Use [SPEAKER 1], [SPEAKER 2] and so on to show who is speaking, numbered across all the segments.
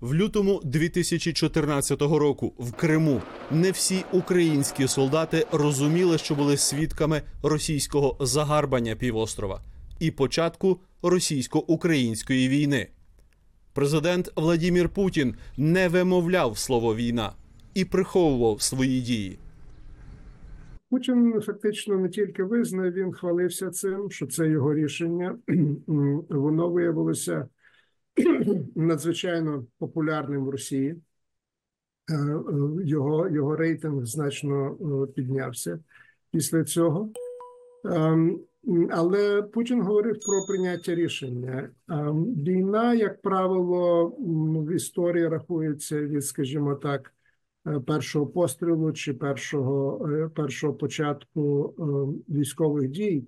[SPEAKER 1] В лютому 2014 року в Криму не всі українські солдати розуміли, що були свідками російського загарбання півострова і початку російсько-української війни. Президент Владімір Путін не вимовляв слово війна і приховував свої дії.
[SPEAKER 2] Путін фактично не тільки визнав, він хвалився цим, що це його рішення. Воно виявилося надзвичайно популярним в Росії. Е, е, Його, його рейтинг значно е, піднявся після цього. Ем, Але Путін говорив про прийняття рішення. Ем, Війна, як правило, в історії рахується від, скажімо так, першого пострілу чи першого, першого початку е, військових дій.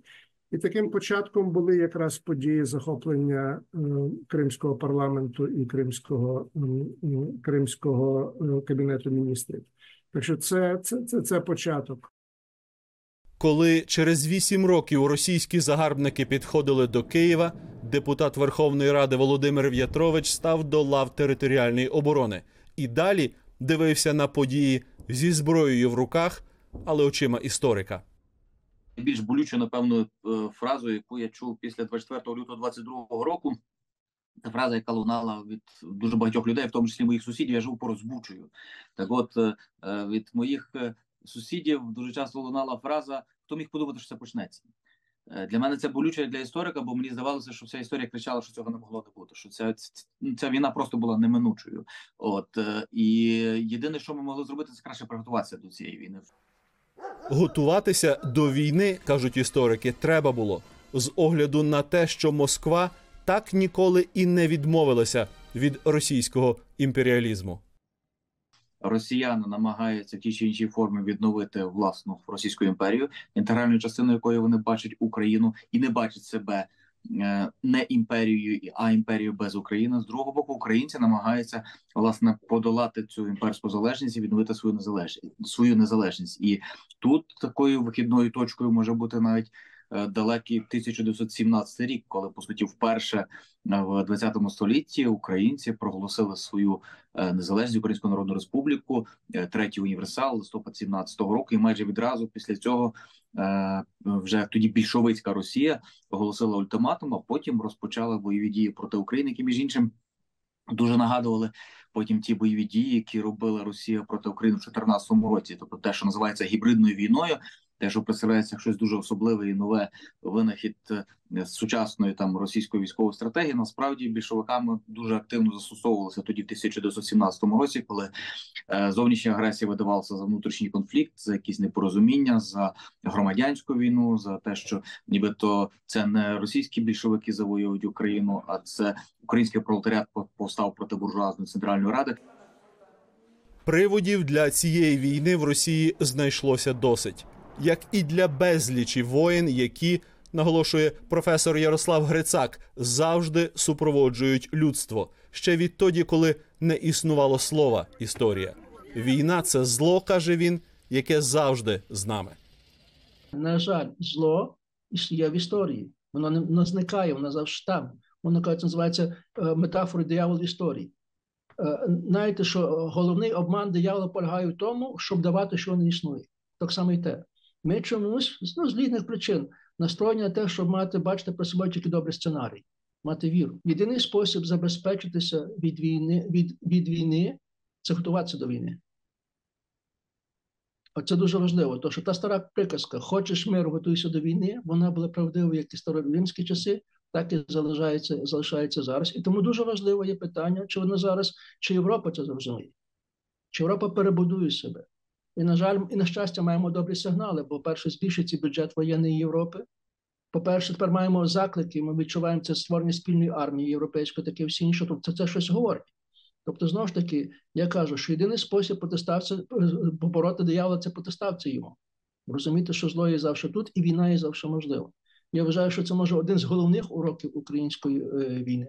[SPEAKER 2] І таким початком були якраз події захоплення е, кримського парламенту і кримського, кримського е, кабінету міністрів. Так що це, це, це, це початок.
[SPEAKER 1] Коли через вісім років російські загарбники підходили до Києва, депутат Верховної Ради Володимир В'ятрович став до лав територіальної оборони і далі дивився на події зі зброєю в руках, але очима історика.
[SPEAKER 3] Більш болючу, напевно, е, фразу, яку я чув після 24 лютого 22 року. Це фраза, яка лунала від дуже багатьох людей, в тому числі моїх сусідів. Я живу поруч з Бучею. Так, от е, е, від моїх сусідів дуже часто лунала фраза: хто міг подумати, що це почнеться. Для мене це болюче для історика, бо мені здавалося, що вся історія кричала, що цього не могло не бути. Що ця, ця війна просто була неминучою. От і єдине, що ми могли зробити, це краще приготуватися до цієї війни.
[SPEAKER 1] Готуватися до війни, кажуть історики, треба було з огляду на те, що Москва так ніколи і не відмовилася від російського імперіалізму.
[SPEAKER 3] росіяни намагаються в тій чи іншій формі відновити власну російську імперію, інтегральною частиною якої вони бачать Україну і не бачать себе не імперією, а імперією без України. З другого боку, українці намагаються власне подолати цю імперську залежність і відновити свою незалежність свою незалежність. І тут такою вихідною точкою може бути навіть. е, Далекий 1917 рік, коли по суті вперше е, в 20 столітті українці проголосили свою е, незалежність Українську Народну Республіку, е, третій універсал листопад 17-го року, і майже відразу після цього е, вже тоді більшовицька Росія оголосила ультиматум, а потім розпочала бойові дії проти України, які між іншим дуже нагадували потім ті бойові дії, які робила Росія проти України в 2014 році, тобто те, що називається гібридною війною. Те, що представляється щось дуже особливе і нове винахід е, сучасної там російської військової стратегії, насправді більшовиками дуже активно застосовувалося тоді в 1917 році, коли е, зовнішня агресія видавалася за внутрішній конфлікт, за якісь непорозуміння, за громадянську війну, за те, що нібито це не російські більшовики завоюють Україну, а це український пролетаріат повстав проти буржуазної центральної ради.
[SPEAKER 1] Приводів для цієї війни в Росії знайшлося досить, як і для безлічі воєн, які наголошує професор Ярослав Грицак, завжди супроводжують людство ще відтоді, коли не існувало слова історія. Війна це зло, каже він, яке завжди з нами.
[SPEAKER 4] На жаль, зло є в історії. Воно не, зникає, воно завжди там. Воно кажуть, називається е, метафорою диявол в історії. Е, Знаєте, що головний обман диявола полягає в тому, щоб давати, що не існує. Так само і те. Ми чомусь ну, з різних причин настроєні на те, щоб мати, бачити про себе тільки добрий сценарій, мати віру. Єдиний спосіб забезпечитися від війни, від, від війни це готуватися до війни. Оце дуже важливо, тому що та стара приказка Хочеш миру, готуйся до війни, вона була правдивою як і староримські часи, так і залишається, залишається зараз. І тому дуже важливо є питання, чи вона зараз, чи Європа це зрозуміє, чи Європа перебудує себе. І, на жаль, і на щастя, маємо добрі сигнали, бо, перше, збільшиться бюджет воєнної Європи. По-перше, тепер маємо заклики, ми відчуваємо це створення спільної армії європейської, таке всі інше, тобто це щось говорить. Тобто, знову ж таки, я кажу, що єдиний спосіб протиставця побороти диявола це протиставця йому. Розуміти, що зло є завжди тут, і війна є завжди можлива. Я вважаю, що це може один з головних уроків української е, війни.